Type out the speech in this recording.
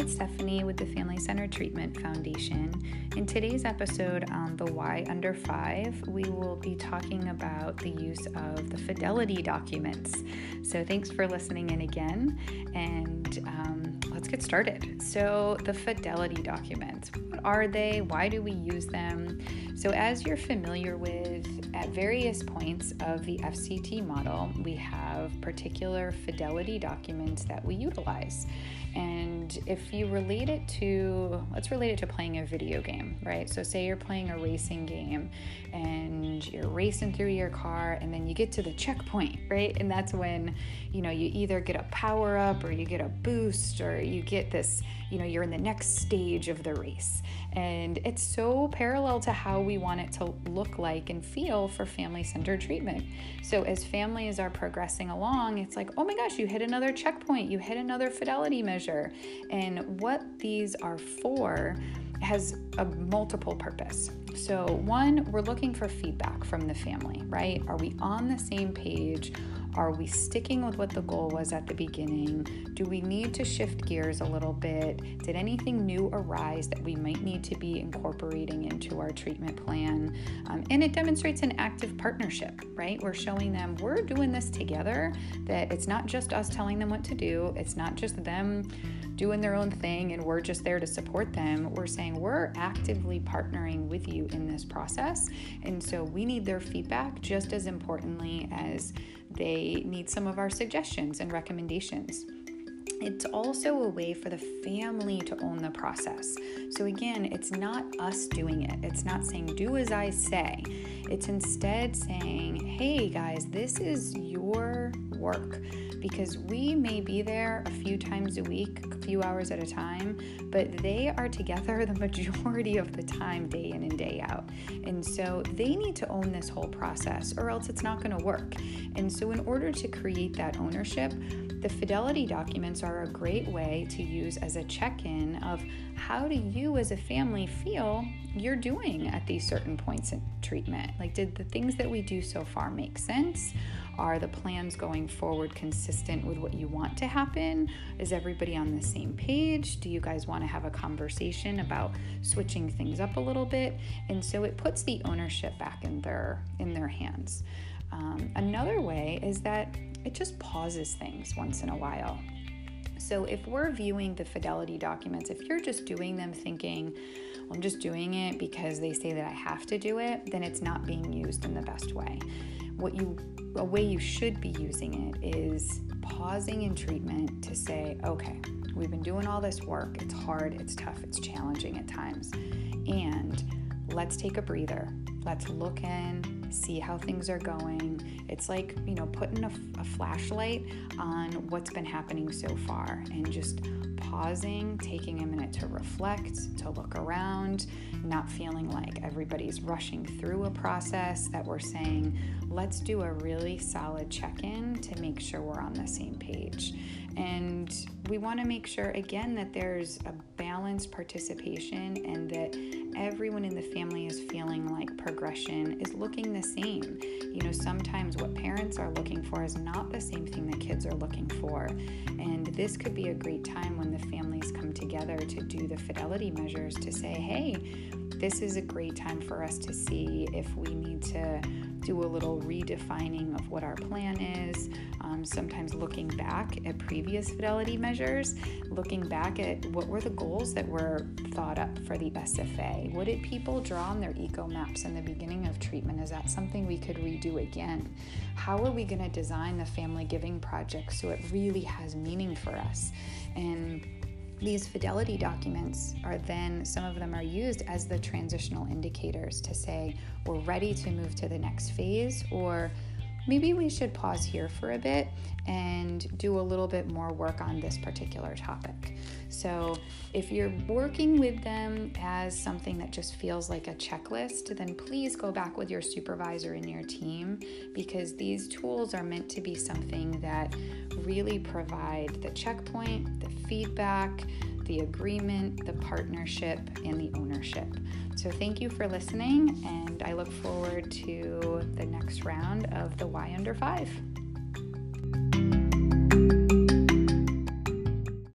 it's Stephanie with the Family Centered Treatment Foundation. In today's episode on the Why Under 5, we will be talking about the use of the fidelity documents. So, thanks for listening in again, and um, let's get started. So, the fidelity documents what are they? Why do we use them? So, as you're familiar with, at various points of the FCT model, we have particular fidelity documents that we utilize. And if you relate it to, let's relate it to playing a video game, right? So, say you're playing a racing game and you're racing through your car, and then you get to the checkpoint, right? And that's when, you know, you either get a power up or you get a boost or you get this, you know, you're in the next stage of the race. And it's so parallel to how we want it to look like and feel for family centered treatment. So, as families are progressing along, it's like, oh my gosh, you hit another checkpoint, you hit another fidelity measure. And what these are for has a multiple purpose. So, one, we're looking for feedback from the family, right? Are we on the same page? Are we sticking with what the goal was at the beginning? Do we need to shift gears a little bit? Did anything new arise that we might need to be incorporating into our treatment plan? Um, and it demonstrates an active partnership, right? We're showing them we're doing this together, that it's not just us telling them what to do, it's not just them doing their own thing and we're just there to support them. We're saying we're actively partnering with you in this process. And so we need their feedback just as importantly as they need some of our suggestions and recommendations. It's also a way for the family to own the process. So, again, it's not us doing it. It's not saying, do as I say. It's instead saying, hey guys, this is your work because we may be there a few times a week, a few hours at a time, but they are together the majority of the time, day in and day out. And so they need to own this whole process, or else it's not going to work. And so, in order to create that ownership, the fidelity documents are a great way to use as a check in of how do you as a family feel you're doing at these certain points in treatment? Like, did the things that we do so far make sense? Are the plans going forward consistent with what you want to happen? Is everybody on the same page? Do you guys want to have a conversation about switching things up a little bit? And so it puts the ownership back in their in their hands. Um, another way is that it just pauses things once in a while. So, if we're viewing the fidelity documents, if you're just doing them thinking, well, I'm just doing it because they say that I have to do it, then it's not being used in the best way. What you, a way you should be using it is pausing in treatment to say, okay, we've been doing all this work. It's hard, it's tough, it's challenging at times. And let's take a breather. Let's look in, see how things are going. It's like, you know, putting a, a flashlight on what's been happening so far and just pausing, taking a minute to reflect, to look around, not feeling like everybody's rushing through a process, that we're saying, let's do a really solid check in to make sure we're on the same page. And we want to make sure, again, that there's a balanced participation and that everyone in the family is feeling like progression is looking the same. You know, sometimes what parents are looking for is not the same thing that kids are looking for. And this could be a great time when the come together to do the fidelity measures to say, hey, this is a great time for us to see if we need to do a little redefining of what our plan is. Um, sometimes looking back at previous fidelity measures, looking back at what were the goals that were thought up for the SFA. What did people draw on their eco maps in the beginning of treatment? Is that something we could redo again? How are we going to design the family giving project so it really has meaning for us? And these fidelity documents are then, some of them are used as the transitional indicators to say we're ready to move to the next phase, or maybe we should pause here for a bit and do a little bit more work on this particular topic. So, if you're working with them as something that just feels like a checklist, then please go back with your supervisor and your team because these tools are meant to be something that really provide the checkpoint, the feedback, the agreement, the partnership, and the ownership. So, thank you for listening, and I look forward to the next round of the Why Under 5.